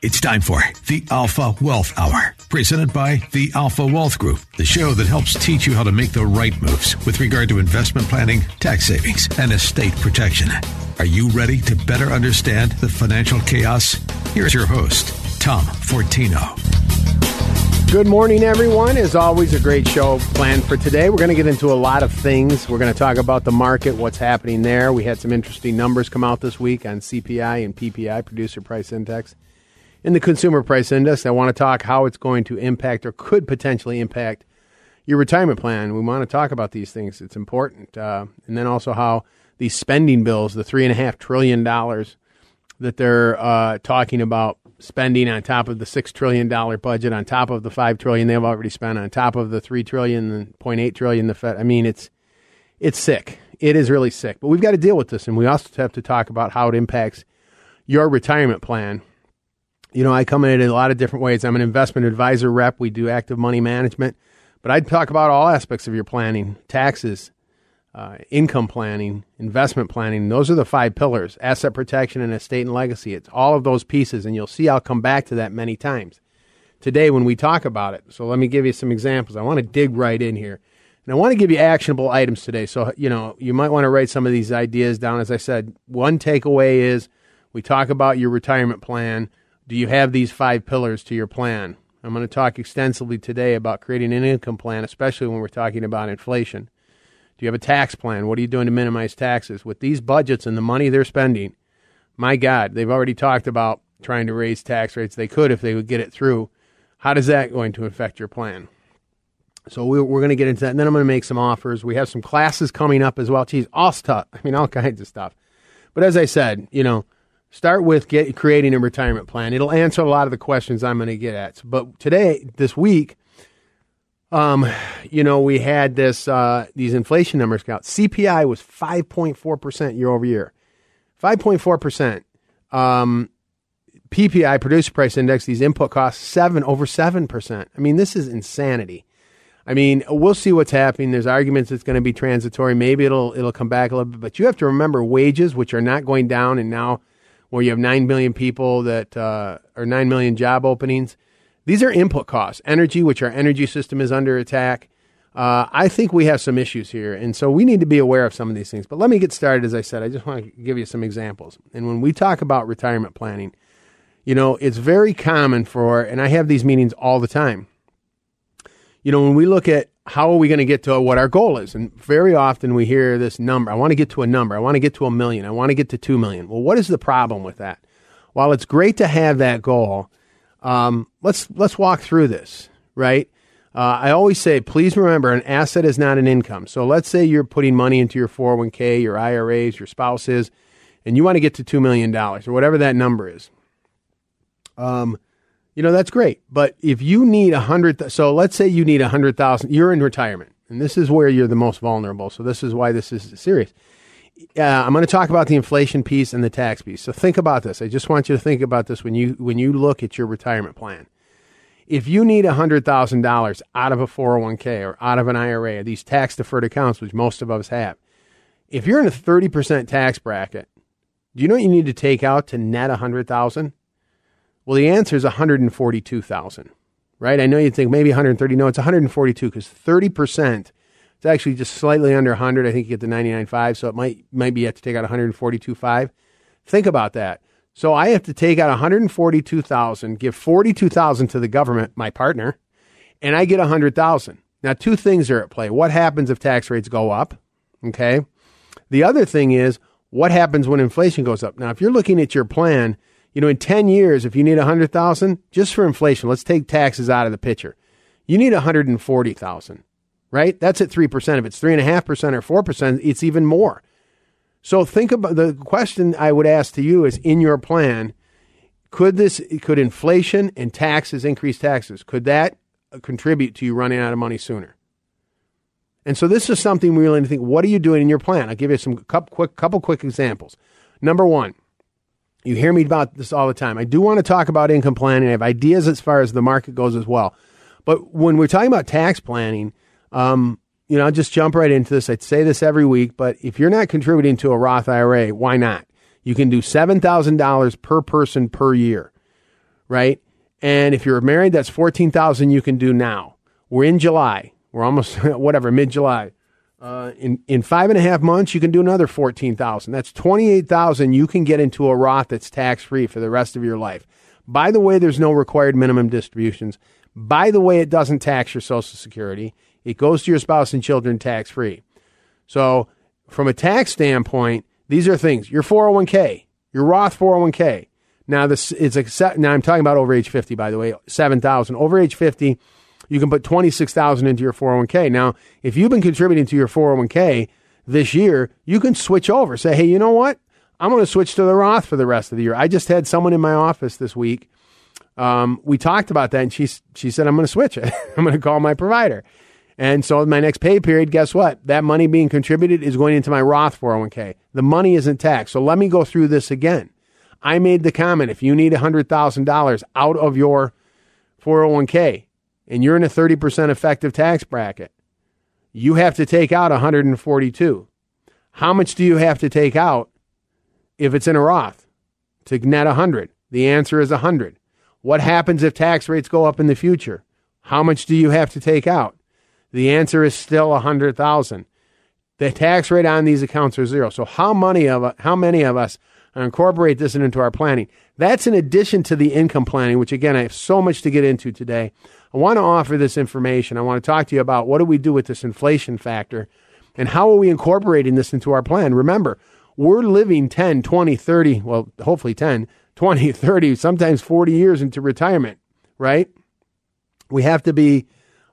It's time for the Alpha Wealth Hour, presented by the Alpha Wealth Group, the show that helps teach you how to make the right moves with regard to investment planning, tax savings, and estate protection. Are you ready to better understand the financial chaos? Here's your host, Tom Fortino. Good morning, everyone. As always, a great show planned for today. We're going to get into a lot of things. We're going to talk about the market, what's happening there. We had some interesting numbers come out this week on CPI and PPI, Producer Price Index in the consumer price index. I want to talk how it's going to impact or could potentially impact your retirement plan. We want to talk about these things. It's important. Uh, and then also how these spending bills, the three and a half trillion dollars that they're uh, talking about spending on top of the six trillion dollar budget, on top of the 5 trillion they've already spent, on top of the three trillion and point eight trillion the Fed. I mean, it's it's sick. It is really sick. But we've got to deal with this, and we also have to talk about how it impacts your retirement plan you know, I come in in a lot of different ways. I'm an investment advisor rep. We do active money management, but I talk about all aspects of your planning, taxes, uh, income planning, investment planning. Those are the five pillars: asset protection and estate and legacy. It's all of those pieces, and you'll see I'll come back to that many times today when we talk about it. So let me give you some examples. I want to dig right in here. And I want to give you actionable items today. So, you know, you might want to write some of these ideas down. As I said, one takeaway is we talk about your retirement plan do you have these five pillars to your plan? I'm going to talk extensively today about creating an income plan, especially when we're talking about inflation. Do you have a tax plan? What are you doing to minimize taxes? With these budgets and the money they're spending, my God, they've already talked about trying to raise tax rates. They could if they would get it through. How does that going to affect your plan? So we're, we're going to get into that, and then I'm going to make some offers. We have some classes coming up as well. Geez, all stuff. I mean, all kinds of stuff. But as I said, you know, Start with get, creating a retirement plan. It'll answer a lot of the questions I'm going to get at. But today, this week, um, you know, we had this uh, these inflation numbers out. CPI was 5.4 percent year over year, 5.4 percent. Um, PPI, Producer Price Index, these input costs seven over seven percent. I mean, this is insanity. I mean, we'll see what's happening. There's arguments it's going to be transitory. Maybe it'll it'll come back a little bit, but you have to remember wages, which are not going down, and now where you have 9 million people that uh, are 9 million job openings. These are input costs. Energy, which our energy system is under attack. Uh, I think we have some issues here. And so we need to be aware of some of these things. But let me get started. As I said, I just want to give you some examples. And when we talk about retirement planning, you know, it's very common for, and I have these meetings all the time. You know, when we look at how are we going to get to what our goal is? And very often we hear this number. I want to get to a number. I want to get to a million. I want to get to two million. Well, what is the problem with that? While it's great to have that goal, um, let's let's walk through this, right? Uh, I always say, please remember, an asset is not an income. So let's say you're putting money into your 401k, your IRAs, your spouses, and you want to get to two million dollars or whatever that number is. Um, you know that's great. But if you need a hundred so let's say you need a hundred thousand you're in retirement and this is where you're the most vulnerable. So this is why this is serious. Uh, i'm going to talk about the inflation piece and the tax piece. So think about this. I just want you to think about this when you when you look at your retirement plan. If you need $100000 out of a 401k or out of an ira or these tax deferred accounts which most of us have if you're in a 30% tax bracket do you know what you need to take out to net 100000 well, the answer is 142,000, right? I know you'd think maybe 130. No, it's 142 because 30%, it's actually just slightly under 100. I think you get the 99.5, so it might, might be you have to take out 142.5. Think about that. So I have to take out 142,000, give 42,000 to the government, my partner, and I get 100,000. Now, two things are at play. What happens if tax rates go up? Okay. The other thing is what happens when inflation goes up? Now, if you're looking at your plan, you know, in 10 years, if you need 100,000 just for inflation, let's take taxes out of the picture. You need 140,000, right? That's at 3%. If it's 3.5% or 4%, it's even more. So think about the question I would ask to you is in your plan, Could this could inflation and taxes increase taxes? Could that contribute to you running out of money sooner? And so this is something we really need to think. What are you doing in your plan? I'll give you some couple quick couple quick examples. Number one, you hear me about this all the time. I do want to talk about income planning. I have ideas as far as the market goes as well. But when we're talking about tax planning, um, you know, I'll just jump right into this. I'd say this every week, but if you're not contributing to a Roth IRA, why not? You can do $7,000 per person per year, right? And if you're married, that's 14,000 you can do now. We're in July. We're almost, whatever, mid July. Uh, in, in five and a half months, you can do another 14,000. That's 28,000 you can get into a Roth that's tax free for the rest of your life. By the way, there's no required minimum distributions. By the way, it doesn't tax your Social Security. It goes to your spouse and children tax free. So, from a tax standpoint, these are things your 401k, your Roth 401k. Now, this is a, now I'm talking about over age 50, by the way, 7,000. Over age 50, you can put 26,000 into your 401k. Now, if you've been contributing to your 401k this year, you can switch over. Say, hey, you know what? I'm going to switch to the Roth for the rest of the year. I just had someone in my office this week. Um, we talked about that, and she she said, I'm going to switch it. I'm going to call my provider. And so my next pay period, guess what? That money being contributed is going into my Roth 401k. The money isn't taxed. So let me go through this again. I made the comment if you need $100,000 out of your 401k, and you're in a 30% effective tax bracket, you have to take out 142. How much do you have to take out if it's in a Roth to net 100? The answer is 100. What happens if tax rates go up in the future? How much do you have to take out? The answer is still 100,000. The tax rate on these accounts are zero. So how many of how many of us incorporate this into our planning? That's in addition to the income planning, which again I have so much to get into today. I want to offer this information. I want to talk to you about what do we do with this inflation factor and how are we incorporating this into our plan? Remember, we're living 10, 20, 30, well, hopefully 10, 20, 30, sometimes 40 years into retirement, right? We have to be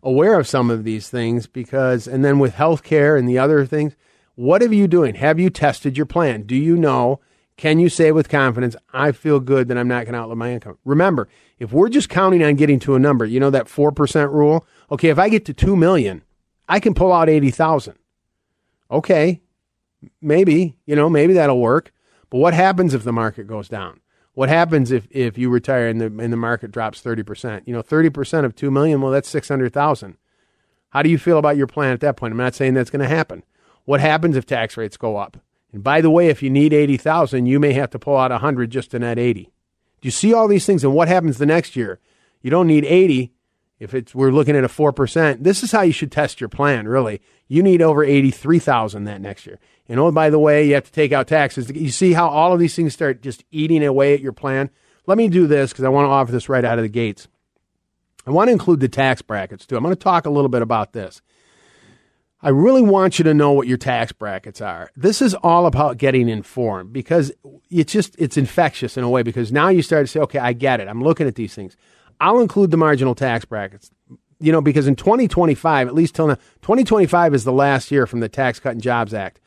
aware of some of these things because, and then with healthcare and the other things, what are you doing? Have you tested your plan? Do you know? Can you say with confidence, I feel good that I'm not going to outlive my income? Remember, if we're just counting on getting to a number, you know that 4% rule? Okay, if I get to 2 million, I can pull out 80,000. Okay, maybe, you know, maybe that'll work. But what happens if the market goes down? What happens if, if you retire and the and the market drops 30%? You know, 30% of 2 million, well that's 600,000. How do you feel about your plan at that point? I'm not saying that's going to happen. What happens if tax rates go up? And by the way, if you need 80,000, you may have to pull out 100 just to net 80. You see all these things and what happens the next year? You don't need 80 if it's we're looking at a 4%. This is how you should test your plan, really. You need over 83,000 that next year. And oh, by the way, you have to take out taxes. You see how all of these things start just eating away at your plan? Let me do this because I want to offer this right out of the gates. I want to include the tax brackets too. I'm going to talk a little bit about this. I really want you to know what your tax brackets are. This is all about getting informed because it's just it's infectious in a way because now you start to say, okay, I get it. I'm looking at these things. I'll include the marginal tax brackets. You know, because in 2025, at least till now, 2025 is the last year from the Tax Cut and Jobs Act.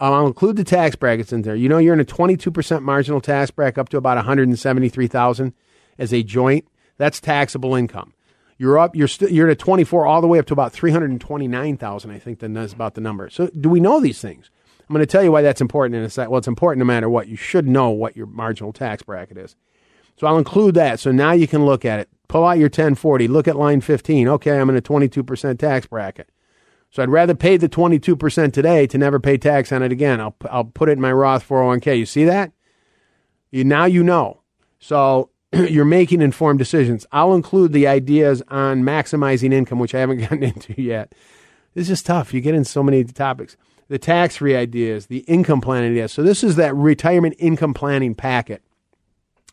Um, I'll include the tax brackets in there. You know, you're in a 22% marginal tax bracket up to about 173,000 as a joint. That's taxable income. You're up. You're st- you're at 24 all the way up to about 329,000. I think that's about the number. So, do we know these things? I'm going to tell you why that's important in a sec. Well, it's important no matter what. You should know what your marginal tax bracket is. So I'll include that. So now you can look at it. Pull out your 1040. Look at line 15. Okay, I'm in a 22% tax bracket. So I'd rather pay the 22% today to never pay tax on it again. I'll, I'll put it in my Roth 401k. You see that? You, now you know. So you're making informed decisions. I'll include the ideas on maximizing income, which I haven't gotten into yet. This is tough. You get in so many topics. The tax free ideas, the income planning ideas. So this is that retirement income planning packet.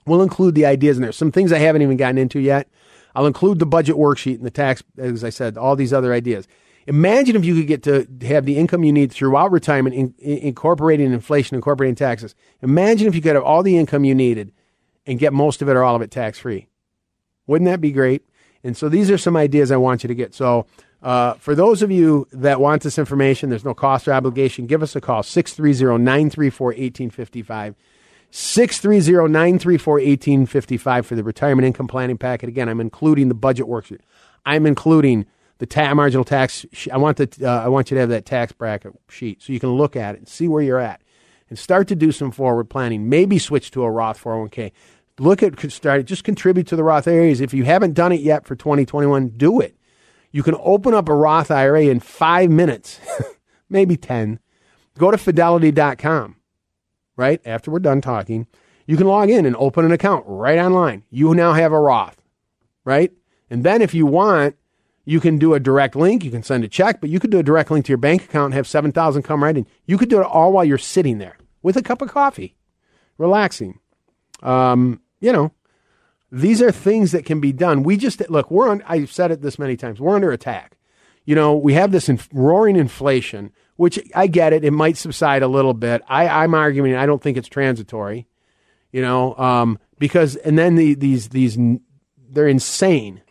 We'll include the ideas in there. Some things I haven't even gotten into yet. I'll include the budget worksheet and the tax, as I said, all these other ideas. Imagine if you could get to have the income you need throughout retirement, in, incorporating inflation, incorporating taxes. Imagine if you could have all the income you needed and get most of it or all of it tax free. Wouldn't that be great? And so these are some ideas I want you to get. So uh, for those of you that want this information, there's no cost or obligation. Give us a call, 630 934 1855. 630 934 1855 for the retirement income planning packet. Again, I'm including the budget worksheet. I'm including the ta- marginal tax. I want the uh, I want you to have that tax bracket sheet so you can look at it and see where you're at, and start to do some forward planning. Maybe switch to a Roth 401k. Look at start just contribute to the Roth IRAs. If you haven't done it yet for 2021, do it. You can open up a Roth IRA in five minutes, maybe ten. Go to fidelity.com. Right after we're done talking, you can log in and open an account right online. You now have a Roth, right? And then if you want you can do a direct link. You can send a check, but you could do a direct link to your bank account and have 7,000 come right in. You could do it all while you're sitting there with a cup of coffee, relaxing. Um, you know, these are things that can be done. We just, look, we're on, I've said it this many times, we're under attack. You know, we have this inf- roaring inflation, which I get it. It might subside a little bit. I, I'm arguing I don't think it's transitory, you know, um, because, and then the, these, these, they're insane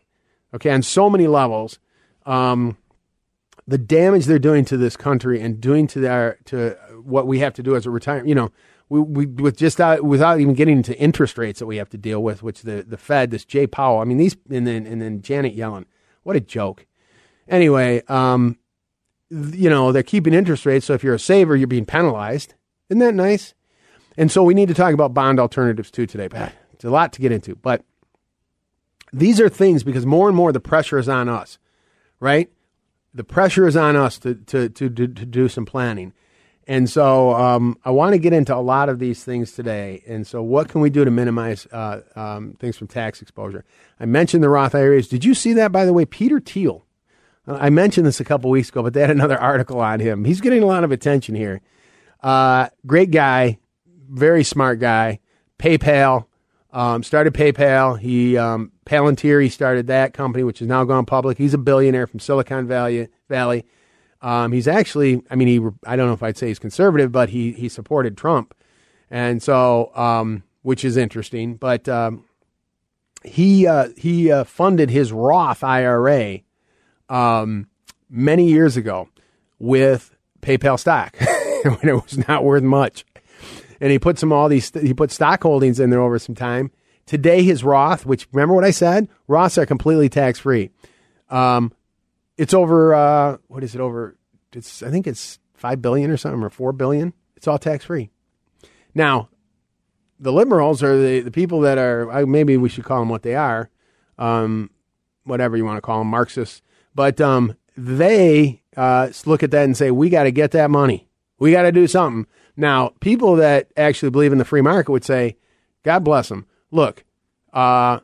okay, on so many levels. Um, the damage they're doing to this country and doing to their to what we have to do as a retirement, you know, we, we with just out, without even getting into interest rates that we have to deal with, which the the Fed, this Jay Powell, I mean these, and then and then Janet Yellen, what a joke. Anyway, um, you know they're keeping interest rates, so if you're a saver, you're being penalized. Isn't that nice? And so we need to talk about bond alternatives too today. It's a lot to get into, but these are things because more and more the pressure is on us, right? The pressure is on us to, to, to, to, to do some planning. And so um, I want to get into a lot of these things today. And so, what can we do to minimize uh, um, things from tax exposure? I mentioned the Roth IRAs. Did you see that, by the way? Peter Thiel. Uh, I mentioned this a couple weeks ago, but they had another article on him. He's getting a lot of attention here. Uh, great guy, very smart guy. PayPal, um, started PayPal. He um, Palantir. He started that company, which has now gone public. He's a billionaire from Silicon Valley. Valley. Um, he's actually, I mean, he. I don't know if I'd say he's conservative, but he he supported Trump, and so um, which is interesting. But um, he uh, he uh, funded his Roth IRA um, many years ago with PayPal stock when it was not worth much and he put some all these he put stock holdings in there over some time. Today his Roth, which remember what I said, Roths are completely tax free. Um, it's over uh, what is it over? It's I think it's five billion or something or four billion. It's all tax free. Now, the liberals are the, the people that are maybe we should call them what they are, um, whatever you want to call them, Marxists. But um, they uh, look at that and say we got to get that money. We got to do something. Now, people that actually believe in the free market would say, God bless them. Look, uh,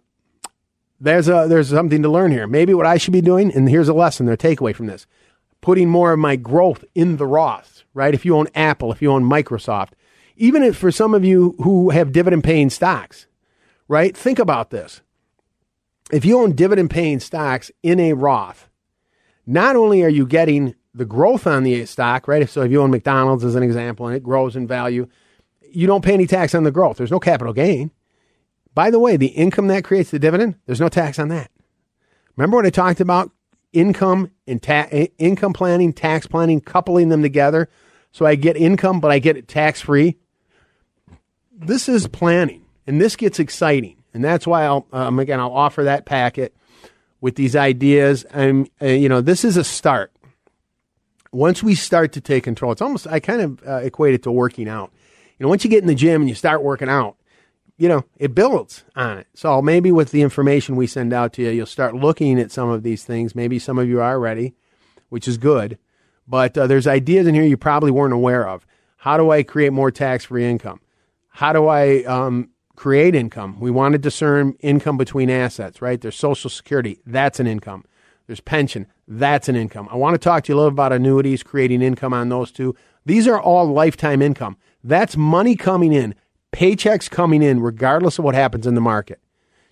there's a there's something to learn here. Maybe what I should be doing, and here's a lesson, their takeaway from this: putting more of my growth in the Roths. Right? If you own Apple, if you own Microsoft, even if for some of you who have dividend paying stocks, right? Think about this: if you own dividend paying stocks in a Roth, not only are you getting the growth on the stock, right? So if you own McDonald's as an example and it grows in value, you don't pay any tax on the growth. There's no capital gain. By the way, the income that creates the dividend, there's no tax on that. Remember what I talked about income and ta- income planning, tax planning, coupling them together so I get income but I get it tax free. This is planning and this gets exciting. And that's why I'll um, again I'll offer that packet with these ideas and uh, you know this is a start once we start to take control, it's almost, I kind of uh, equate it to working out. You know, once you get in the gym and you start working out, you know, it builds on it. So maybe with the information we send out to you, you'll start looking at some of these things. Maybe some of you are ready, which is good. But uh, there's ideas in here you probably weren't aware of. How do I create more tax free income? How do I um, create income? We want to discern income between assets, right? There's Social Security, that's an income. There's pension. That's an income. I want to talk to you a little about annuities, creating income on those two. These are all lifetime income. That's money coming in, paychecks coming in, regardless of what happens in the market.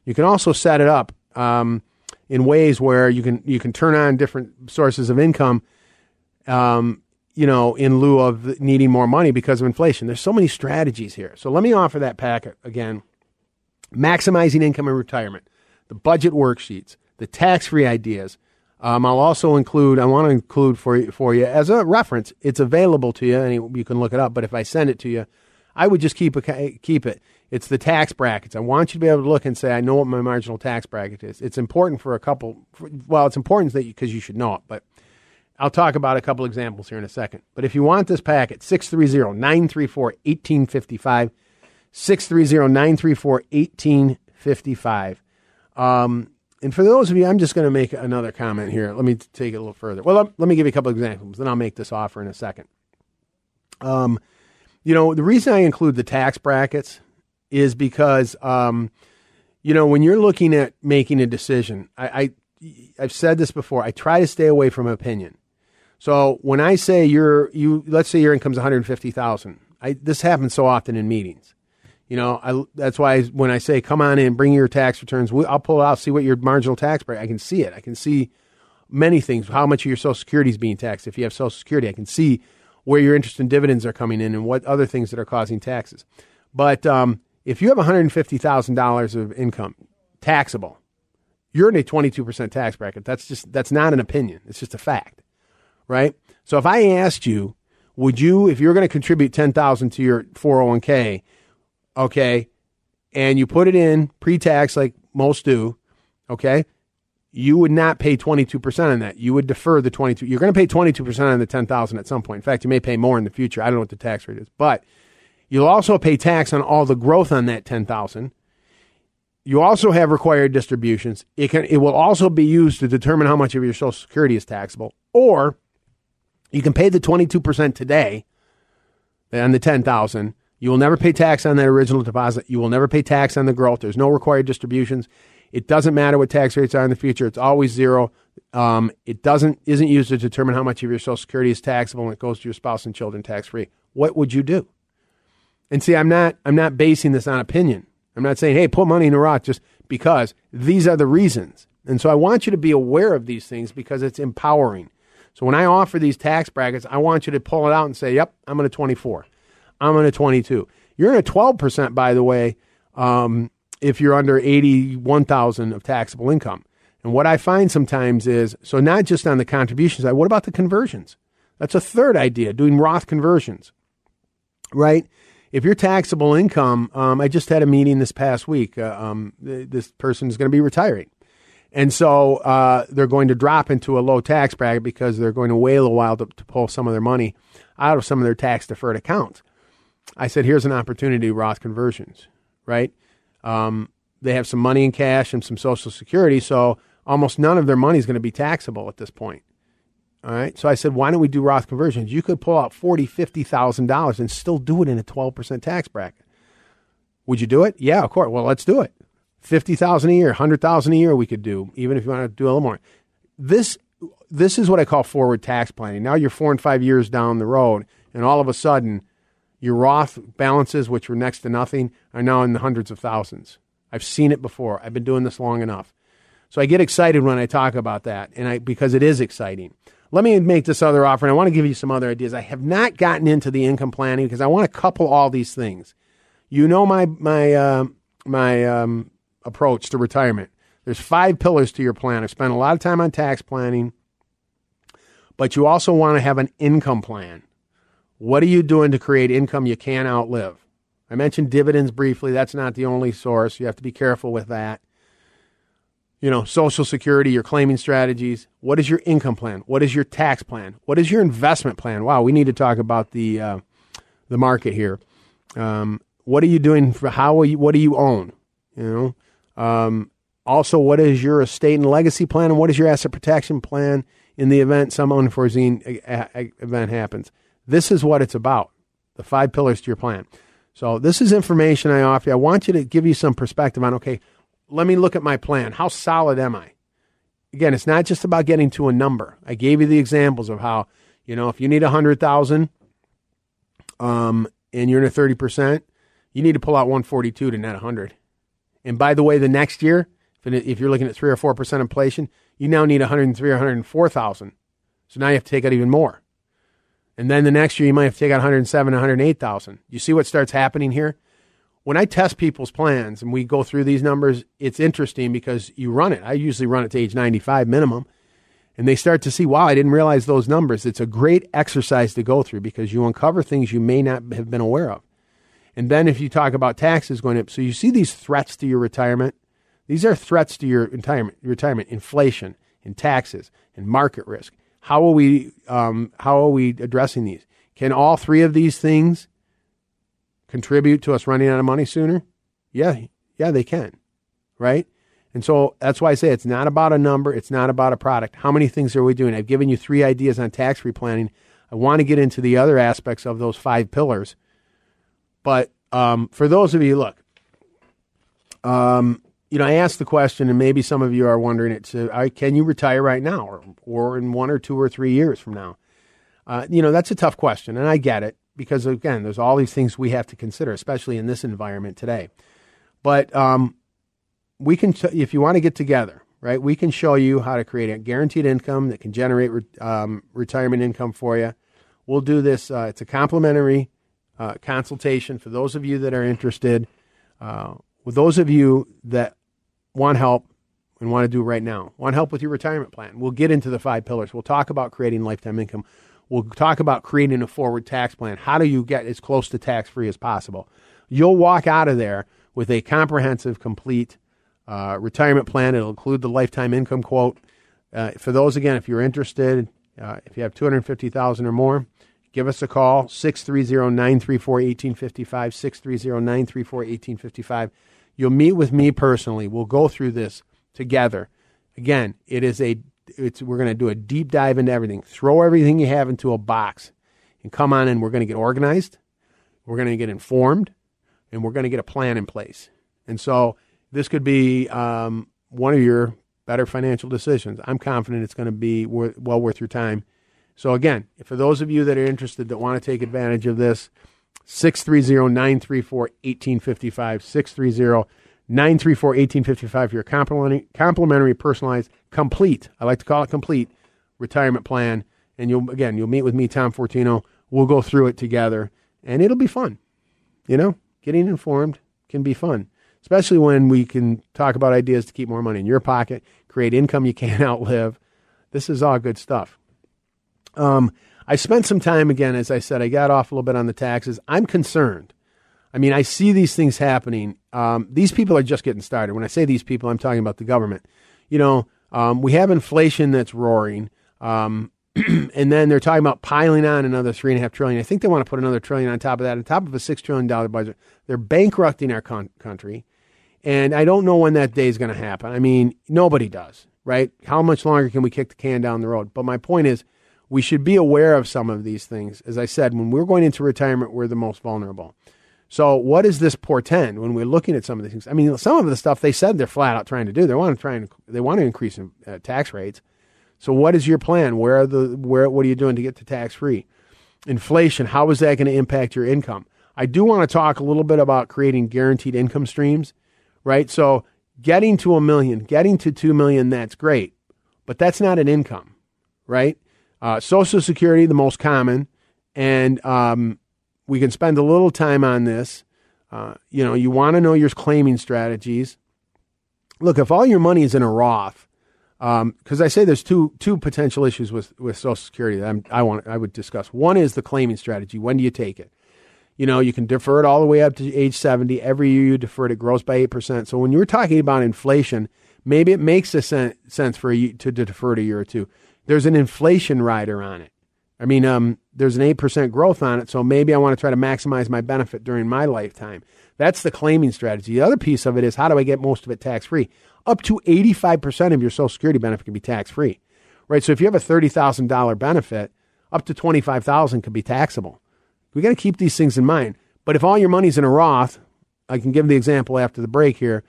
You can also set it up um, in ways where you can you can turn on different sources of income. Um, you know, in lieu of needing more money because of inflation. There's so many strategies here. So let me offer that packet again. Maximizing income in retirement, the budget worksheets, the tax-free ideas, um, I'll also include, I want to include for for you as a reference, it's available to you and you can look it up. But if I send it to you, I would just keep a, keep it. It's the tax brackets. I want you to be able to look and say, I know what my marginal tax bracket is. It's important for a couple. For, well, it's important that because you, you should know it, but I'll talk about a couple examples here in a second. But if you want this packet, 630 934 1855. 630 934 1855. Um, and for those of you, I'm just going to make another comment here. Let me take it a little further. Well, let, let me give you a couple examples, then I'll make this offer in a second. Um, you know, the reason I include the tax brackets is because, um, you know, when you're looking at making a decision, I, I I've said this before. I try to stay away from opinion. So when I say you're you, let's say your income's 150,000. I this happens so often in meetings. You know, I, that's why when I say come on in, bring your tax returns, I'll pull it out, see what your marginal tax rate. I can see it. I can see many things. How much of your Social Security is being taxed? If you have Social Security, I can see where your interest and dividends are coming in and what other things that are causing taxes. But um, if you have one hundred fifty thousand dollars of income taxable, you're in a twenty two percent tax bracket. That's just that's not an opinion. It's just a fact, right? So if I asked you, would you, if you're going to contribute ten thousand to your 401k, okay, and you put it in pre tax like most do, okay, you would not pay 22% on that. You would defer the 22. You're going to pay 22% on the 10,000 at some point. In fact, you may pay more in the future. I don't know what the tax rate is, but you'll also pay tax on all the growth on that 10,000. You also have required distributions. It can it will also be used to determine how much of your social security is taxable or you can pay the 22% today on the 10,000 you will never pay tax on that original deposit. You will never pay tax on the growth. There's no required distributions. It doesn't matter what tax rates are in the future. It's always zero. Um, it doesn't isn't used to determine how much of your Social Security is taxable and it goes to your spouse and children tax free. What would you do? And see, I'm not I'm not basing this on opinion. I'm not saying, hey, put money in a Roth just because these are the reasons. And so I want you to be aware of these things because it's empowering. So when I offer these tax brackets, I want you to pull it out and say, yep, I'm in a 24. I'm in a 22. You're in a 12%, by the way, um, if you're under 81,000 of taxable income. And what I find sometimes is so not just on the contribution side, what about the conversions? That's a third idea, doing Roth conversions, right? If your taxable income, um, I just had a meeting this past week. Uh, um, this person is going to be retiring. And so uh, they're going to drop into a low tax bracket because they're going to wait a while to, to pull some of their money out of some of their tax deferred accounts. I said, here's an opportunity, Roth conversions, right? Um, they have some money in cash and some Social Security, so almost none of their money is going to be taxable at this point. All right. So I said, why don't we do Roth conversions? You could pull out forty, fifty thousand dollars and still do it in a twelve percent tax bracket. Would you do it? Yeah, of course. Well, let's do it. Fifty thousand a year, hundred thousand a year, we could do. Even if you want to do a little more. This this is what I call forward tax planning. Now you're four and five years down the road, and all of a sudden your Roth balances, which were next to nothing, are now in the hundreds of thousands. I've seen it before. I've been doing this long enough. So I get excited when I talk about that, and I because it is exciting. Let me make this other offer, and I want to give you some other ideas. I have not gotten into the income planning because I want to couple all these things. You know my my uh, my um, approach to retirement. There's five pillars to your plan. I've spent a lot of time on tax planning, but you also want to have an income plan. What are you doing to create income you can't outlive? I mentioned dividends briefly. That's not the only source. You have to be careful with that. You know, Social Security, your claiming strategies. What is your income plan? What is your tax plan? What is your investment plan? Wow, we need to talk about the uh, the market here. Um, what are you doing for how? Are you, what do you own? You know. Um, also, what is your estate and legacy plan, and what is your asset protection plan in the event some unforeseen event happens? This is what it's about the five pillars to your plan. So, this is information I offer you. I want you to give you some perspective on okay, let me look at my plan. How solid am I? Again, it's not just about getting to a number. I gave you the examples of how, you know, if you need a 100,000 um, and you're in a 30%, you need to pull out 142 to net 100. And by the way, the next year, if you're looking at 3 or 4% inflation, you now need 103 or 104,000. So now you have to take out even more. And then the next year you might have to take out 107, 108,000. You see what starts happening here? When I test people's plans and we go through these numbers, it's interesting because you run it. I usually run it to age 95 minimum. And they start to see, wow, I didn't realize those numbers. It's a great exercise to go through because you uncover things you may not have been aware of. And then if you talk about taxes going up, so you see these threats to your retirement. These are threats to your retirement, retirement inflation, and taxes, and market risk. How are we um, how are we addressing these? Can all three of these things contribute to us running out of money sooner? Yeah, yeah, they can, right? And so that's why I say it's not about a number, it's not about a product. How many things are we doing? I've given you three ideas on tax free planning. I want to get into the other aspects of those five pillars. But um, for those of you, look, um, you know, I asked the question, and maybe some of you are wondering it. too. I, can you retire right now, or, or in one or two or three years from now? Uh, you know, that's a tough question, and I get it because again, there's all these things we have to consider, especially in this environment today. But um, we can, if you want to get together, right? We can show you how to create a guaranteed income that can generate re- um, retirement income for you. We'll do this. Uh, it's a complimentary uh, consultation for those of you that are interested. Uh, with those of you that want help and want to do right now, want help with your retirement plan, we'll get into the five pillars. We'll talk about creating lifetime income. We'll talk about creating a forward tax plan. How do you get as close to tax free as possible? You'll walk out of there with a comprehensive, complete uh, retirement plan. It'll include the lifetime income quote. Uh, for those, again, if you're interested, uh, if you have 250000 or more, give us a call 630 934 1855. 630 934 1855. You'll meet with me personally. We'll go through this together. Again, it is a it's we're going to do a deep dive into everything. Throw everything you have into a box and come on and we're going to get organized. We're going to get informed and we're going to get a plan in place. And so this could be um, one of your better financial decisions. I'm confident it's going to be worth, well worth your time. So again, for those of you that are interested that want to take advantage of this, 630-934-1855, 630-934-1855 for your complimentary, complimentary personalized complete, I like to call it complete, retirement plan. And you'll, again, you'll meet with me, Tom Fortino. We'll go through it together and it'll be fun. You know, getting informed can be fun, especially when we can talk about ideas to keep more money in your pocket, create income you can't outlive. This is all good stuff. Um, I spent some time again, as I said, I got off a little bit on the taxes. I'm concerned. I mean, I see these things happening. Um, these people are just getting started. When I say these people, I'm talking about the government. You know, um, we have inflation that's roaring, um, and then they're talking about piling on another three and a half trillion. I think they want to put another trillion on top of that, on top of a six trillion dollar budget. They're bankrupting our con- country, and I don't know when that day is going to happen. I mean, nobody does, right? How much longer can we kick the can down the road? But my point is, we should be aware of some of these things. As I said, when we're going into retirement, we're the most vulnerable. So, what does this portend when we're looking at some of these things? I mean, some of the stuff they said they're flat out trying to do. They want to try and they want to increase uh, tax rates. So, what is your plan? Where are the where? What are you doing to get to tax free? Inflation. How is that going to impact your income? I do want to talk a little bit about creating guaranteed income streams, right? So, getting to a million, getting to two million, that's great, but that's not an income, right? Uh, Social Security, the most common, and um, we can spend a little time on this. Uh, you know, you want to know your claiming strategies. Look, if all your money is in a Roth, because um, I say there's two two potential issues with, with Social Security that I'm, i want I would discuss. One is the claiming strategy. When do you take it? You know, you can defer it all the way up to age 70. Every year you defer it, it grows by eight percent. So when you're talking about inflation, maybe it makes a sen- sense for you to defer it a year or two. There's an inflation rider on it. I mean, um, there's an 8% growth on it, so maybe I want to try to maximize my benefit during my lifetime. That's the claiming strategy. The other piece of it is how do I get most of it tax free? Up to 85% of your Social Security benefit can be tax free, right? So if you have a $30,000 benefit, up to 25000 could be taxable. We got to keep these things in mind. But if all your money's in a Roth, I can give the example after the break here.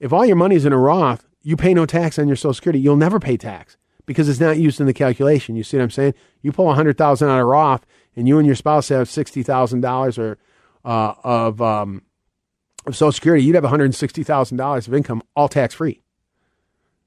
If all your money's in a Roth, you pay no tax on your Social Security. You'll never pay tax because it's not used in the calculation. You see what I'm saying? You pull a hundred thousand out of Roth, and you and your spouse have sixty thousand dollars or uh, of um, of Social Security. You'd have one hundred sixty thousand dollars of income, all tax free,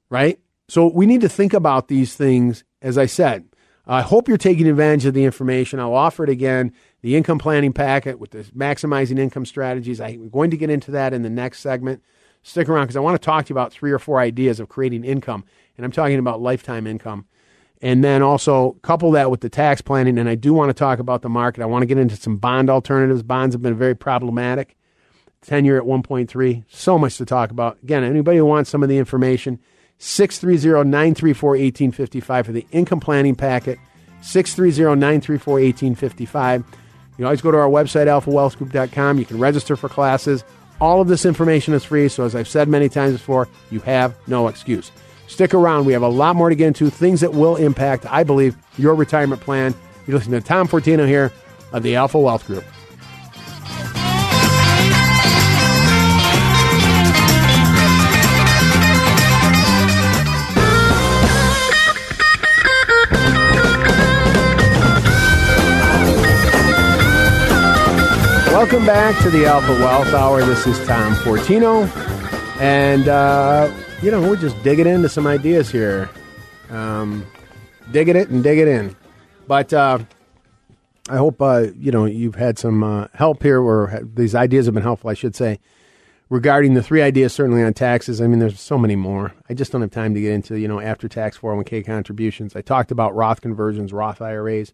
right? So we need to think about these things. As I said, I hope you're taking advantage of the information. I'll offer it again. The income planning packet with the maximizing income strategies. I'm going to get into that in the next segment. Stick around because I want to talk to you about three or four ideas of creating income and I'm talking about lifetime income. And then also couple that with the tax planning. And I do want to talk about the market. I want to get into some bond alternatives. Bonds have been very problematic. 10 year at 1.3. So much to talk about. Again, anybody who wants some of the information, 630 934 1855 for the income planning packet. 630 934 1855. You can always go to our website, alphawealthgroup.com. You can register for classes. All of this information is free. So, as I've said many times before, you have no excuse. Stick around. We have a lot more to get into, things that will impact, I believe, your retirement plan. You're listening to Tom Fortino here of the Alpha Wealth Group. Welcome back to the Alpha Wealth Hour. This is Tom Fortino. And, uh, you know, we're just digging into some ideas here. Um, digging it and digging in. But uh, I hope, uh, you know, you've had some uh, help here, or these ideas have been helpful, I should say, regarding the three ideas, certainly on taxes. I mean, there's so many more. I just don't have time to get into, you know, after tax 401k contributions. I talked about Roth conversions, Roth IRAs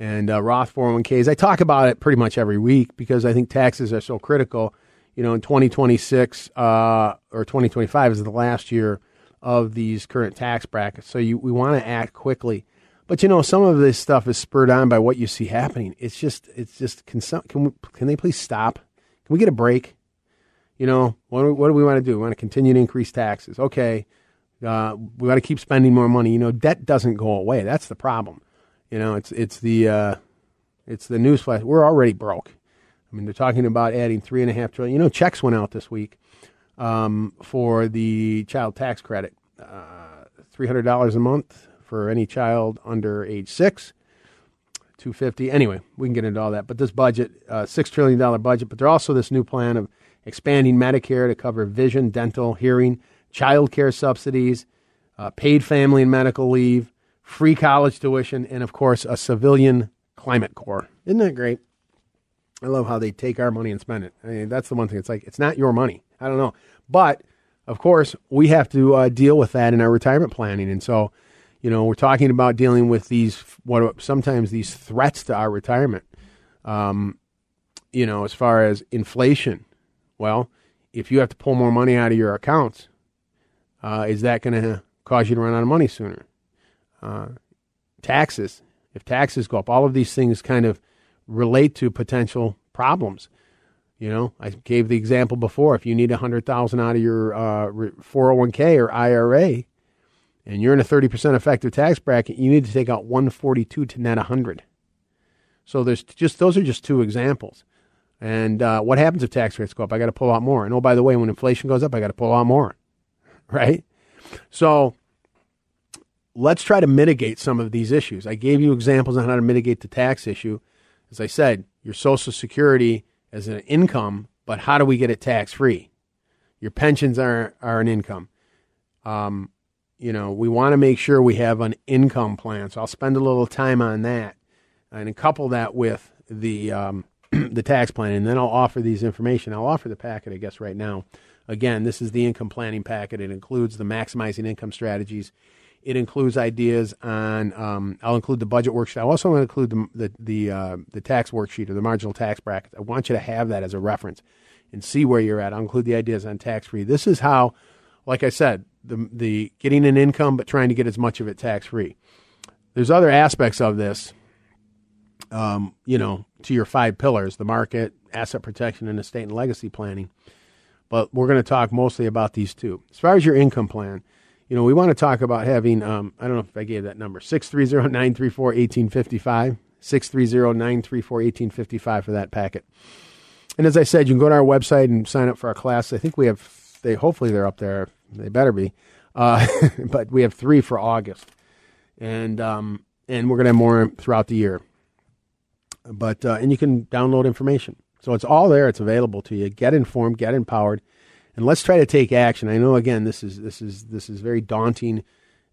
and uh, Roth 401ks. I talk about it pretty much every week because I think taxes are so critical. You know, in 2026 uh, or 2025 is the last year of these current tax brackets. So you, we want to act quickly. But you know, some of this stuff is spurred on by what you see happening. It's just, it's just, can, some, can, we, can they please stop? Can we get a break? You know, what, what do we want to do? We want to continue to increase taxes. Okay. Uh, we got to keep spending more money. You know, debt doesn't go away. That's the problem. You know, it's it's the uh, it's the newsflash. We're already broke. I mean, they're talking about adding three and a half trillion. You know, checks went out this week um, for the child tax credit, uh, three hundred dollars a month for any child under age six. 250 anyway we can get into all that but this budget uh, six trillion dollar budget but there's also this new plan of expanding medicare to cover vision dental hearing child care subsidies uh, paid family and medical leave free college tuition, and of course, a civilian climate corps. Isn't that great? I love how they take our money and spend it. I mean, that's the one thing. It's like, it's not your money. I don't know. But, of course, we have to uh, deal with that in our retirement planning. And so, you know, we're talking about dealing with these, what sometimes these threats to our retirement. Um, you know, as far as inflation. Well, if you have to pull more money out of your accounts, uh, is that going to cause you to run out of money sooner? uh, taxes, if taxes go up, all of these things kind of relate to potential problems. You know, I gave the example before. If you need a hundred thousand out of your uh, 401k or IRA, and you're in a 30% effective tax bracket, you need to take out 142 to net a 100. So there's just those are just two examples. And uh, what happens if tax rates go up? I got to pull out more. And oh, by the way, when inflation goes up, I got to pull out more. Right? So let's try to mitigate some of these issues. I gave you examples on how to mitigate the tax issue. As I said, your Social Security as an income, but how do we get it tax free? Your pensions are, are an income. Um, you know, we want to make sure we have an income plan. So I'll spend a little time on that and couple that with the um, the tax plan, and then I'll offer these information. I'll offer the packet, I guess, right now. Again, this is the income planning packet. It includes the maximizing income strategies it includes ideas on. Um, I'll include the budget worksheet. I also want to include the the the, uh, the tax worksheet or the marginal tax bracket. I want you to have that as a reference and see where you're at. I'll include the ideas on tax free. This is how, like I said, the the getting an income but trying to get as much of it tax free. There's other aspects of this. Um, you know, to your five pillars: the market, asset protection, and estate and legacy planning. But we're going to talk mostly about these two. As far as your income plan you know, we want to talk about having, um, I don't know if I gave that number, 630 934 1855. 630 934 1855 for that packet. And as I said, you can go to our website and sign up for our class. I think we have, they hopefully they're up there. They better be. Uh, but we have three for August. And, um, and we're going to have more throughout the year. But, uh, and you can download information. So it's all there. It's available to you. Get informed, get empowered and let's try to take action. I know again this is this is this is very daunting,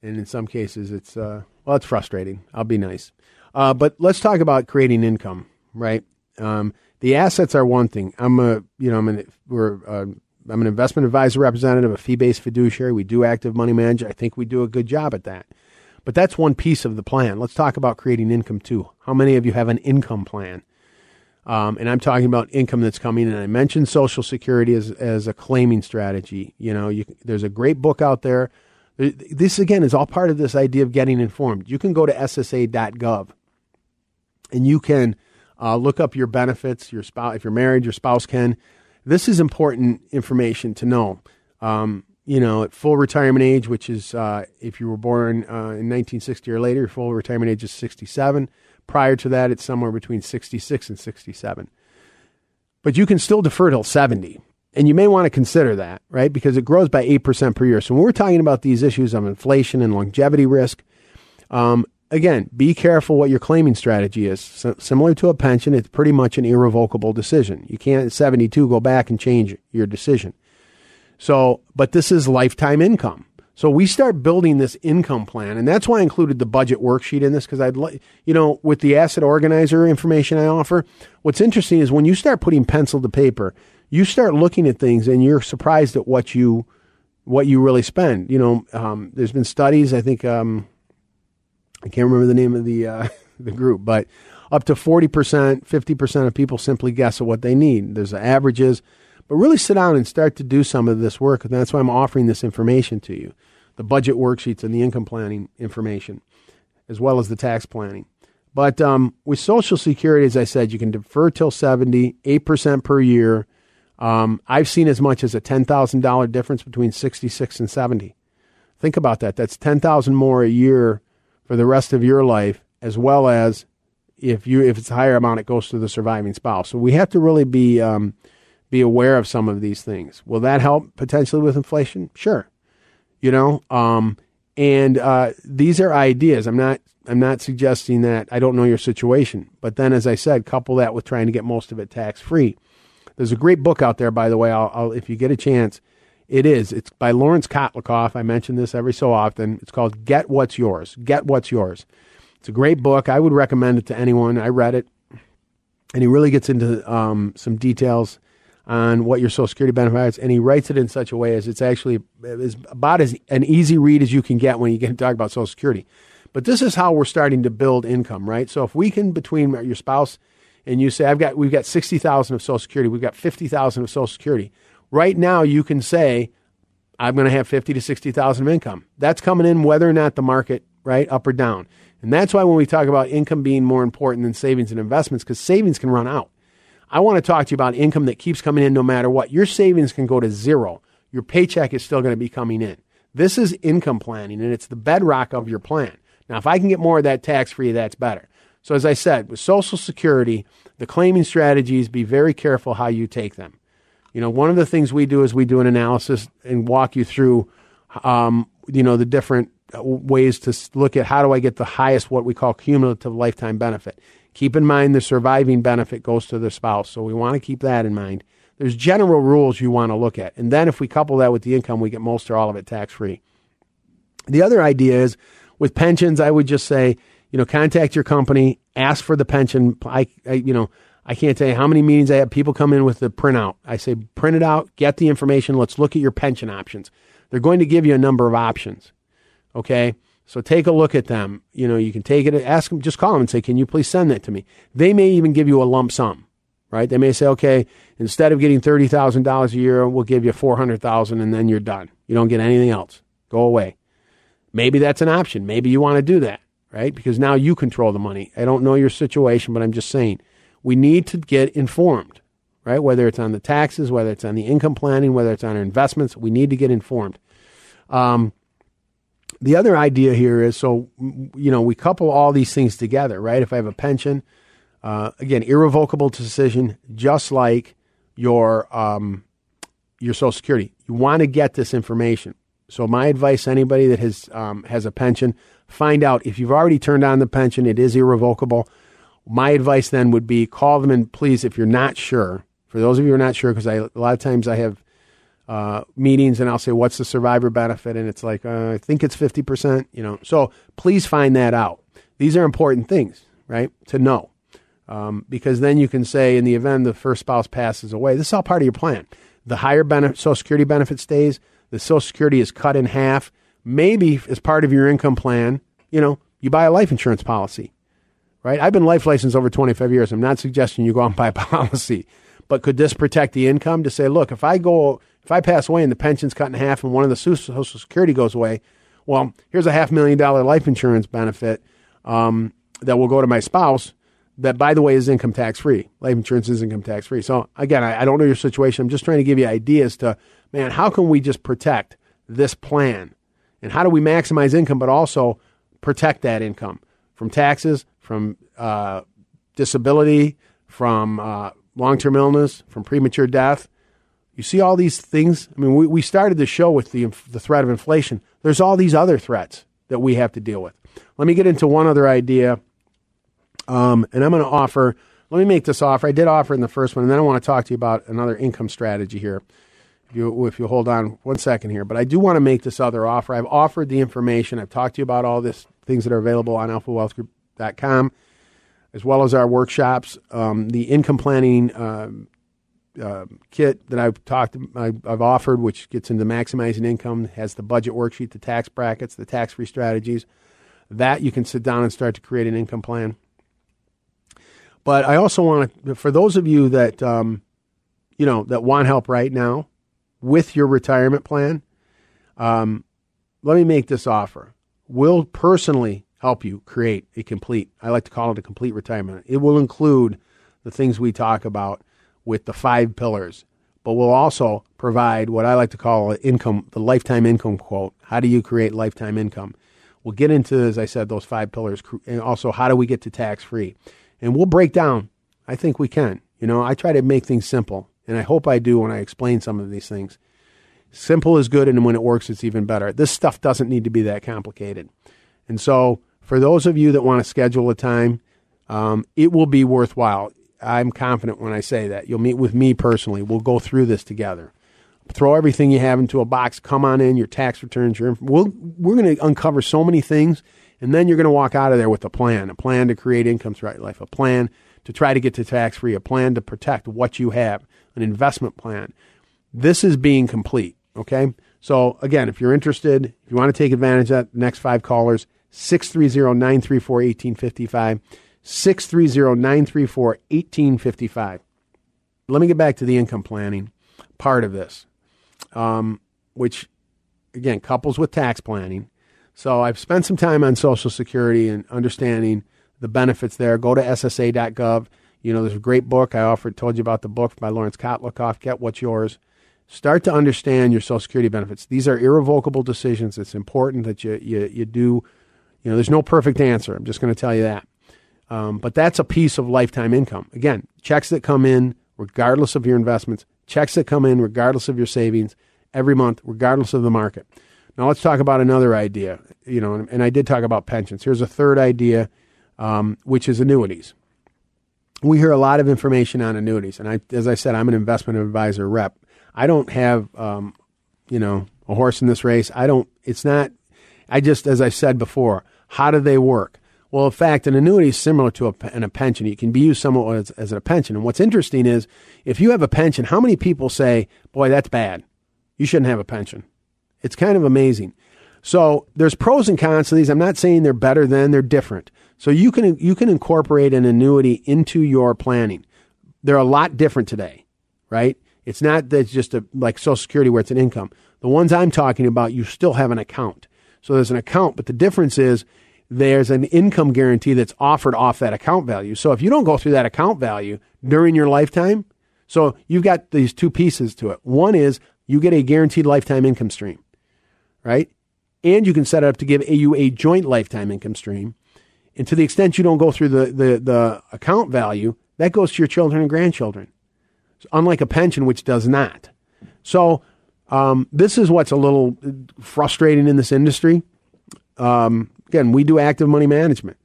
and in some cases it's uh, well it's frustrating. I'll be nice, uh, but let's talk about creating income. Right, um, the assets are one thing. I'm a you know I'm an we're uh, I'm an investment advisor representative, a fee based fiduciary. We do active money management. I think we do a good job at that. But that's one piece of the plan. Let's talk about creating income too. How many of you have an income plan? Um, and I'm talking about income that's coming in. I mentioned Social Security as, as a claiming strategy. You know, you, there's a great book out there. This, again, is all part of this idea of getting informed. You can go to ssa.gov and you can uh, look up your benefits. Your spouse, if you're married, your spouse can. This is important information to know. Um, you know, at full retirement age, which is uh, if you were born uh, in 1960 or later, your full retirement age is 67. Prior to that, it's somewhere between 66 and 67. But you can still defer till 70. And you may want to consider that, right? Because it grows by 8% per year. So when we're talking about these issues of inflation and longevity risk, um, again, be careful what your claiming strategy is. So, similar to a pension, it's pretty much an irrevocable decision. You can't at 72 go back and change your decision. So, but this is lifetime income. So we start building this income plan, and that's why I included the budget worksheet in this because I'd like, you know, with the asset organizer information I offer. What's interesting is when you start putting pencil to paper, you start looking at things, and you're surprised at what you what you really spend. You know, um, there's been studies. I think um, I can't remember the name of the uh, the group, but up to forty percent, fifty percent of people simply guess at what they need. There's averages. But really sit down and start to do some of this work. And that's why I'm offering this information to you the budget worksheets and the income planning information, as well as the tax planning. But um, with Social Security, as I said, you can defer till 70, 8% per year. Um, I've seen as much as a $10,000 difference between 66 and 70. Think about that. That's 10,000 more a year for the rest of your life, as well as if you if it's a higher amount, it goes to the surviving spouse. So we have to really be um, be aware of some of these things. Will that help potentially with inflation? Sure. You know, um, and uh, these are ideas. I'm not I'm not suggesting that I don't know your situation, but then as I said, couple that with trying to get most of it tax free. There's a great book out there, by the way. I'll, I'll, if you get a chance, it is. It's by Lawrence Kotlikoff. I mention this every so often. It's called Get What's Yours. Get What's Yours. It's a great book. I would recommend it to anyone. I read it, and he really gets into um, some details on what your Social Security benefits, and he writes it in such a way as it's actually is about as an easy read as you can get when you get to talk about Social Security. But this is how we're starting to build income, right? So if we can between your spouse and you say, I've got we've got sixty thousand of Social Security, we've got fifty thousand of Social Security. Right now, you can say, I'm going to have fifty to sixty thousand of income. That's coming in whether or not the market right up or down. And that's why when we talk about income being more important than savings and investments, because savings can run out. I want to talk to you about income that keeps coming in no matter what. Your savings can go to zero. Your paycheck is still going to be coming in. This is income planning, and it's the bedrock of your plan. Now, if I can get more of that tax free, that's better. So, as I said, with Social Security, the claiming strategies, be very careful how you take them. You know, one of the things we do is we do an analysis and walk you through, um, you know, the different uh, ways to look at how do I get the highest, what we call cumulative lifetime benefit. Keep in mind the surviving benefit goes to the spouse, so we want to keep that in mind. There's general rules you want to look at. And then if we couple that with the income, we get most or all of it tax free. The other idea is with pensions, I would just say, you know, contact your company, ask for the pension. I, I, you know, I can't tell you how many meetings I have. People come in with the printout. I say, print it out, get the information. Let's look at your pension options. They're going to give you a number of options. Okay. So take a look at them. You know, you can take it, ask them, just call them and say, can you please send that to me? They may even give you a lump sum, right? They may say, okay, instead of getting $30,000 a year, we'll give you 400,000 and then you're done. You don't get anything else. Go away. Maybe that's an option. Maybe you want to do that, right? Because now you control the money. I don't know your situation, but I'm just saying we need to get informed, right? Whether it's on the taxes, whether it's on the income planning, whether it's on our investments, we need to get informed. Um, the other idea here is so, you know, we couple all these things together, right? If I have a pension, uh, again, irrevocable decision, just like your um, your Social Security. You want to get this information. So my advice: anybody that has um, has a pension, find out if you've already turned on the pension. It is irrevocable. My advice then would be call them and please, if you're not sure. For those of you who are not sure, because a lot of times I have uh, meetings and I'll say, what's the survivor benefit? And it's like, uh, I think it's 50%, you know. So please find that out. These are important things, right, to know. Um, because then you can say, in the event the first spouse passes away, this is all part of your plan. The higher benefit, Social Security benefit stays, the Social Security is cut in half. Maybe as part of your income plan, you know, you buy a life insurance policy, right? I've been life licensed over 25 years. I'm not suggesting you go out and buy a policy, but could this protect the income to say, look, if I go, if I pass away and the pension's cut in half and one of the Social Security goes away, well, here's a half million dollar life insurance benefit um, that will go to my spouse. That, by the way, is income tax free. Life insurance is income tax free. So, again, I, I don't know your situation. I'm just trying to give you ideas to, man, how can we just protect this plan? And how do we maximize income, but also protect that income from taxes, from uh, disability, from uh, long term illness, from premature death? You see all these things. I mean, we, we started the show with the, the threat of inflation. There's all these other threats that we have to deal with. Let me get into one other idea. Um, and I'm going to offer, let me make this offer. I did offer in the first one, and then I want to talk to you about another income strategy here. If you, if you hold on one second here, but I do want to make this other offer. I've offered the information. I've talked to you about all this things that are available on alphawealthgroup.com, as well as our workshops. Um, the income planning um, uh, kit that I've talked, I've, I've offered, which gets into maximizing income, has the budget worksheet, the tax brackets, the tax free strategies. That you can sit down and start to create an income plan. But I also want to, for those of you that, um, you know, that want help right now with your retirement plan, um, let me make this offer. We'll personally help you create a complete, I like to call it a complete retirement. It will include the things we talk about with the five pillars, but we'll also provide what I like to call income, the lifetime income quote. How do you create lifetime income? We'll get into, as I said, those five pillars, and also how do we get to tax free? And we'll break down. I think we can. You know, I try to make things simple, and I hope I do when I explain some of these things. Simple is good, and when it works, it's even better. This stuff doesn't need to be that complicated. And so, for those of you that want to schedule a time, um, it will be worthwhile. I'm confident when I say that. You'll meet with me personally. We'll go through this together. Throw everything you have into a box. Come on in, your tax returns, your we'll, we're going to uncover so many things, and then you're going to walk out of there with a plan, a plan to create income throughout life, a plan to try to get to tax free, a plan to protect what you have, an investment plan. This is being complete. Okay. So again, if you're interested, if you want to take advantage of that, next five callers, 630 934 1855. 630 934 1855. Let me get back to the income planning part of this, um, which again couples with tax planning. So I've spent some time on Social Security and understanding the benefits there. Go to SSA.gov. You know, there's a great book I offered, told you about the book by Lawrence Kotlikoff, Get What's Yours. Start to understand your Social Security benefits. These are irrevocable decisions. It's important that you, you, you do, you know, there's no perfect answer. I'm just going to tell you that. Um, but that's a piece of lifetime income. Again, checks that come in regardless of your investments, checks that come in regardless of your savings every month, regardless of the market. Now let's talk about another idea. You know, and, I did talk about pensions. Here's a third idea, um, which is annuities. We hear a lot of information on annuities, and I, as I said, I'm an investment advisor rep. I don't have, um, you know, a horse in this race. I don't. It's not. I just, as I said before, how do they work? Well, in fact, an annuity is similar to a, an, a pension. It can be used somewhat as, as a pension. And what's interesting is if you have a pension, how many people say, boy, that's bad. You shouldn't have a pension. It's kind of amazing. So there's pros and cons to these. I'm not saying they're better than, they're different. So you can, you can incorporate an annuity into your planning. They're a lot different today, right? It's not that it's just a, like Social Security where it's an income. The ones I'm talking about, you still have an account. So there's an account, but the difference is there's an income guarantee that's offered off that account value. So if you don't go through that account value during your lifetime, so you've got these two pieces to it. One is you get a guaranteed lifetime income stream, right? And you can set it up to give you a joint lifetime income stream. And to the extent you don't go through the, the, the account value, that goes to your children and grandchildren. Unlike a pension, which does not. So um, this is what's a little frustrating in this industry. Um, Again, we do active money management,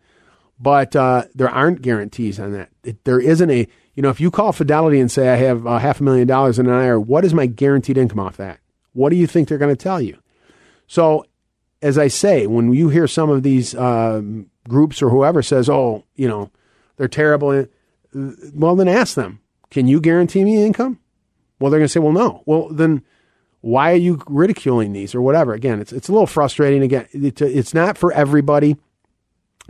but uh, there aren't guarantees on that. It, there isn't a, you know, if you call Fidelity and say, I have uh, half a million dollars in an IRA, what is my guaranteed income off that? What do you think they're going to tell you? So, as I say, when you hear some of these um, groups or whoever says, oh, you know, they're terrible, uh, well, then ask them, can you guarantee me income? Well, they're going to say, well, no. Well, then why are you ridiculing these or whatever? Again, it's it's a little frustrating. Again, it's not for everybody.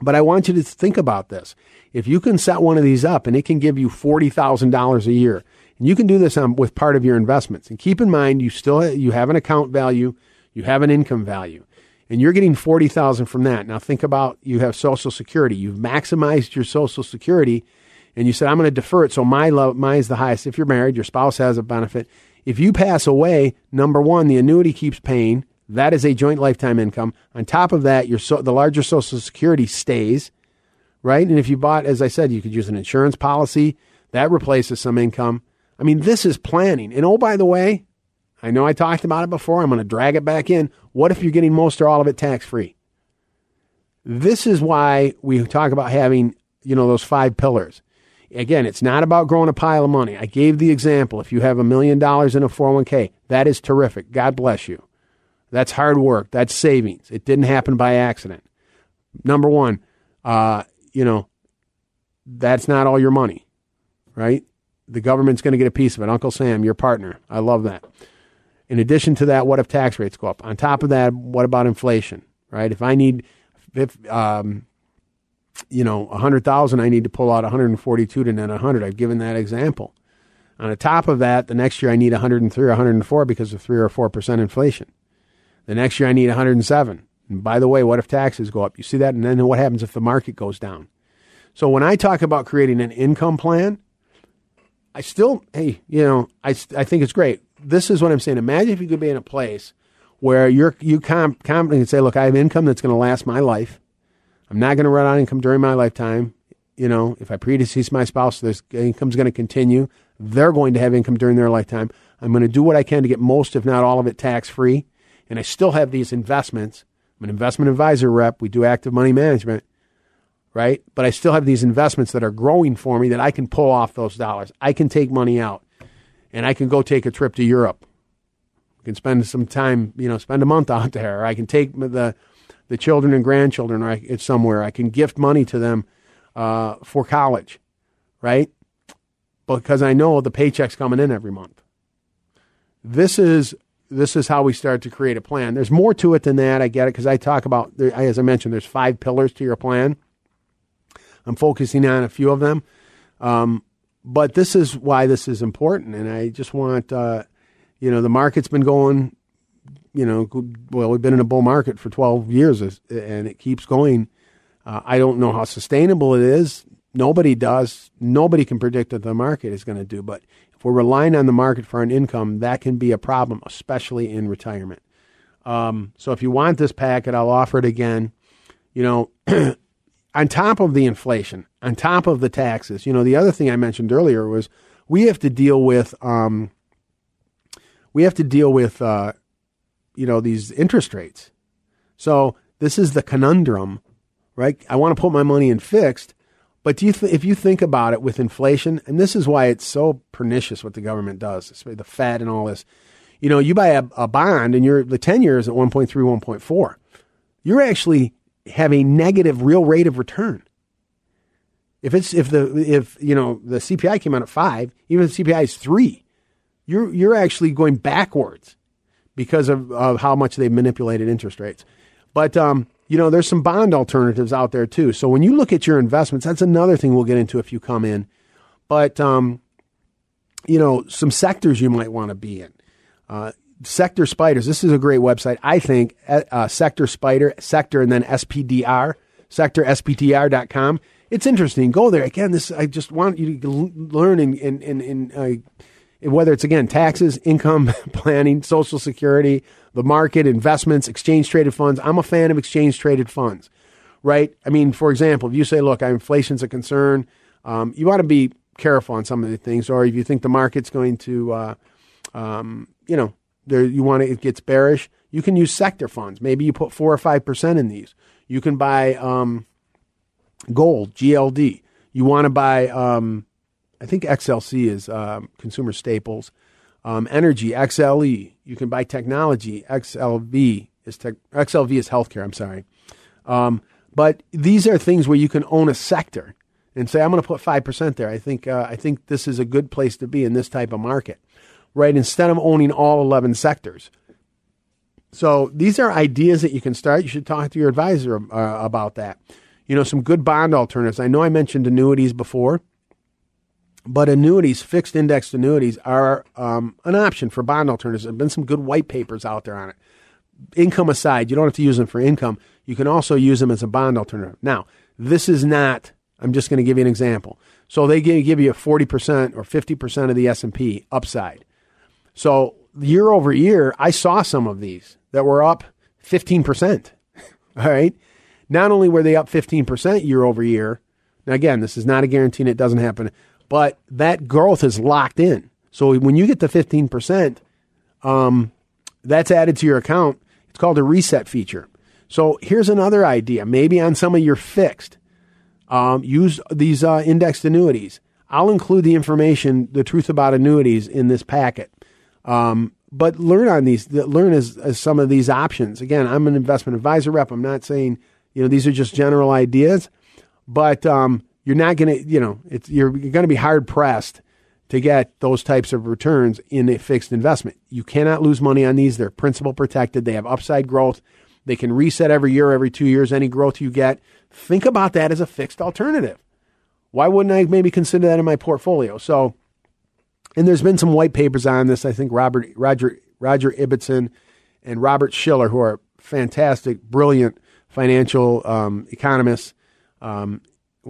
But I want you to think about this. If you can set one of these up and it can give you $40,000 a year, and you can do this on, with part of your investments. And keep in mind, you still you have an account value, you have an income value, and you're getting 40,000 from that. Now think about you have social security. You've maximized your social security and you said I'm going to defer it so my love mine is the highest. If you're married, your spouse has a benefit. If you pass away, number 1, the annuity keeps paying. That is a joint lifetime income. On top of that, your so, the larger social security stays, right? And if you bought as I said, you could use an insurance policy, that replaces some income. I mean, this is planning. And oh, by the way, I know I talked about it before. I'm going to drag it back in. What if you're getting most or all of it tax free? This is why we talk about having, you know, those five pillars. Again, it's not about growing a pile of money. I gave the example. If you have a million dollars in a 401k, that is terrific. God bless you. That's hard work. That's savings. It didn't happen by accident. Number one, uh, you know, that's not all your money, right? the government's going to get a piece of it. Uncle Sam, your partner. I love that. In addition to that, what if tax rates go up? On top of that, what about inflation? Right? If I need, if um, you know, a hundred thousand, I need to pull out 142 to net 100. I've given that example. On the top of that, the next year I need 103 or 104 because of three or four percent inflation. The next year I need 107. And by the way, what if taxes go up? You see that, and then what happens if the market goes down? So when I talk about creating an income plan, I still, hey, you know, I, I think it's great. This is what I'm saying. Imagine if you could be in a place where you're you com- confidently can say, look, I have income that's going to last my life. I'm not going to run out of income during my lifetime. You know, if I predecease my spouse, this income's going to continue. They're going to have income during their lifetime. I'm going to do what I can to get most, if not all of it, tax free. And I still have these investments. I'm an investment advisor rep. We do active money management right? But I still have these investments that are growing for me that I can pull off those dollars. I can take money out and I can go take a trip to Europe. I can spend some time, you know, spend a month out there. I can take the the children and grandchildren are, it's somewhere. I can gift money to them uh, for college, right? Because I know the paycheck's coming in every month. This is this is how we start to create a plan. There's more to it than that. I get it because I talk about, as I mentioned, there's five pillars to your plan. I'm focusing on a few of them. Um, but this is why this is important. And I just want, uh, you know, the market's been going, you know, well, we've been in a bull market for 12 years and it keeps going. Uh, I don't know how sustainable it is. Nobody does. Nobody can predict what the market is going to do. But if we're relying on the market for an income, that can be a problem, especially in retirement. Um, so if you want this packet, I'll offer it again. You know, on top of the inflation, on top of the taxes, you know, the other thing I mentioned earlier was we have to deal with, um, we have to deal with, uh, you know, these interest rates. So this is the conundrum, right? I want to put my money in fixed, but do you th- if you think about it with inflation, and this is why it's so pernicious what the government does, the Fed and all this. You know, you buy a, a bond and you're the ten years at 1.3, 1.4. You're actually have a negative real rate of return. If it's if the if you know the CPI came out at five, even if the CPI is three, you're you're actually going backwards because of, of how much they've manipulated interest rates. But um, you know, there's some bond alternatives out there too. So when you look at your investments, that's another thing we'll get into if you come in. But um, you know, some sectors you might want to be in. Uh, Sector Spiders. This is a great website. I think uh, uh Sector Spider, Sector, and then SPDR, SectorSPDR.com. It's interesting. Go there. Again, this I just want you to learn and and and, in uh, whether it's, again, taxes, income planning, Social Security, the market, investments, exchange traded funds. I'm a fan of exchange traded funds, right? I mean, for example, if you say, look, inflation's a concern, um, you want to be careful on some of the things. Or if you think the market's going to, uh, um, you know, there you want to, it gets bearish, you can use sector funds. Maybe you put four or five percent in these. You can buy um, gold, GLD. You want to buy, um, I think XLC is um, consumer staples. Um, energy, XLE. You can buy technology, XLV is tech, XLV is healthcare. I'm sorry, um, but these are things where you can own a sector and say, I'm going to put five percent there. I think uh, I think this is a good place to be in this type of market right? Instead of owning all 11 sectors. So these are ideas that you can start. You should talk to your advisor uh, about that. you know, some good bond alternatives. I know I mentioned annuities before, but annuities, fixed indexed annuities, are um, an option for bond alternatives. There have been some good white papers out there on it. Income aside, you don't have to use them for income. You can also use them as a bond alternative. Now, this is not. I'm just going to give you an example. So they give you a 40% or 50% of the S&P upside. So year over year, I saw some of these that were up 15%. All right. Not only were they up 15% year over year, now again, this is not a guarantee and it doesn't happen, but that growth is locked in. So when you get the 15%, um, that's added to your account. It's called a reset feature. So here's another idea. Maybe on some of your fixed, um, use these uh, indexed annuities. I'll include the information, the truth about annuities in this packet. Um, but learn on these, learn as, as some of these options. Again, I'm an investment advisor rep. I'm not saying, you know, these are just general ideas, but um, you're not going to, you know, it's, you're, you're going to be hard pressed to get those types of returns in a fixed investment. You cannot lose money on these. They're principal protected. They have upside growth. They can reset every year, every two years, any growth you get. Think about that as a fixed alternative. Why wouldn't I maybe consider that in my portfolio? So, and there's been some white papers on this. I think Robert Roger Roger Ibbotson and Robert Shiller, who are fantastic, brilliant financial um, economists. Um,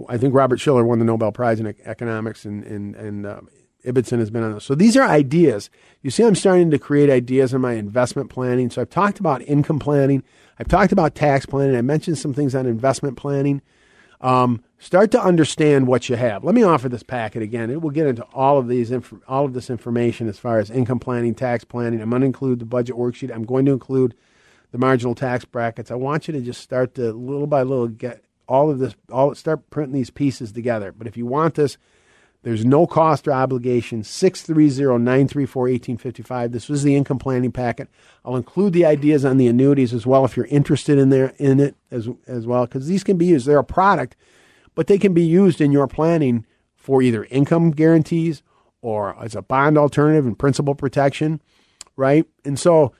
I think Robert Shiller won the Nobel Prize in economics, and and and uh, Ibbotson has been on this. So these are ideas. You see, I'm starting to create ideas in my investment planning. So I've talked about income planning. I've talked about tax planning. I mentioned some things on investment planning. Um, start to understand what you have. Let me offer this packet again. It will get into all of these inf- all of this information as far as income planning, tax planning. I'm going to include the budget worksheet. I'm going to include the marginal tax brackets. I want you to just start to little by little get all of this. All start printing these pieces together. But if you want this, there's no cost or obligation. 630-934-1855. This was the income planning packet. I'll include the ideas on the annuities as well if you're interested in there in it as as well because these can be used. They're a product, but they can be used in your planning for either income guarantees or as a bond alternative and principal protection, right? And so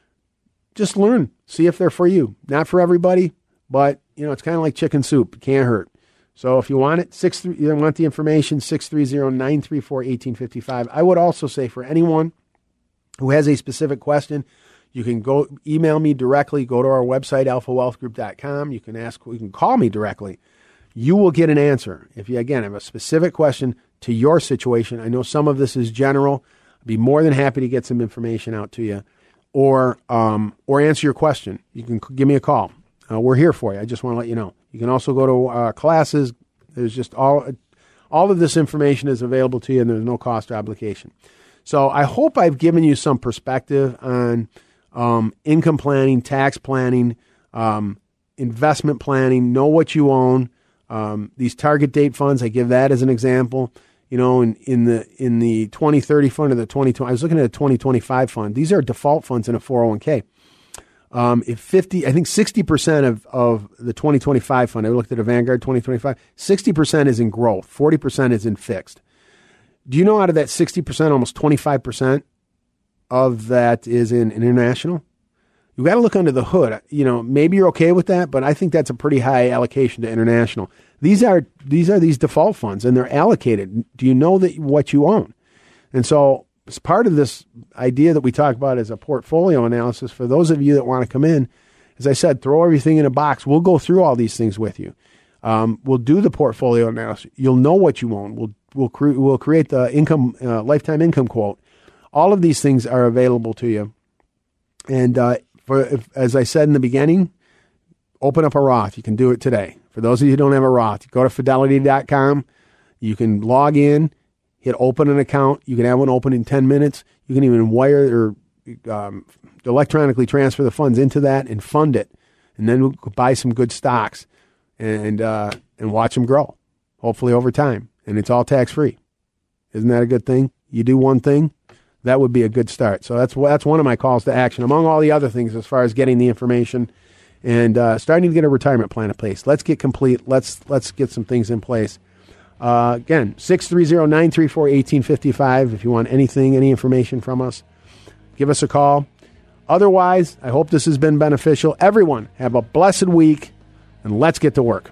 just learn, see if they're for you. Not for everybody, but you know, it's kind of like chicken soup. It can't hurt. So if you want it, six you want the information, 630-934-1855. I would also say for anyone who has a specific question, you can go email me directly, go to our website, alphawealthgroup.com. You can ask, you can call me directly. You will get an answer. If you, again, have a specific question to your situation, I know some of this is general. I'd be more than happy to get some information out to you or, um, or answer your question. You can give me a call. Uh, we're here for you. I just want to let you know. You can also go to uh, classes. There's just all all of this information is available to you, and there's no cost or obligation. So I hope I've given you some perspective on um, income planning, tax planning, um, investment planning. Know what you own. Um, these target date funds, I give that as an example. You know, in, in the in the 2030 fund or the 2020, I was looking at a 2025 fund. These are default funds in a 401k. Um, if 50, I think 60% of, of the 2025 fund, I looked at a Vanguard 2025, 60% is in growth, 40% is in fixed. Do you know out of that 60%, almost 25% of that is in international? You got to look under the hood. You know, maybe you're okay with that, but I think that's a pretty high allocation to international. These are these are these default funds, and they're allocated. Do you know that what you own? And so as part of this idea that we talk about as a portfolio analysis, for those of you that want to come in, as I said, throw everything in a box. We'll go through all these things with you. Um, we'll do the portfolio analysis. You'll know what you own. We'll we'll, cre- we'll create the income uh, lifetime income quote. All of these things are available to you. And uh, for if, as I said in the beginning, open up a Roth. You can do it today. For those of you who don't have a Roth, go to fidelity.com. You can log in hit open an account. You can have one open in 10 minutes. You can even wire or um, electronically transfer the funds into that and fund it. And then we'll buy some good stocks and, uh, and watch them grow, hopefully over time. And it's all tax free. Isn't that a good thing? You do one thing, that would be a good start. So that's, that's one of my calls to action, among all the other things as far as getting the information and uh, starting to get a retirement plan in place. Let's get complete. Let's, let's get some things in place uh, again, 630 934 1855. If you want anything, any information from us, give us a call. Otherwise, I hope this has been beneficial. Everyone, have a blessed week and let's get to work.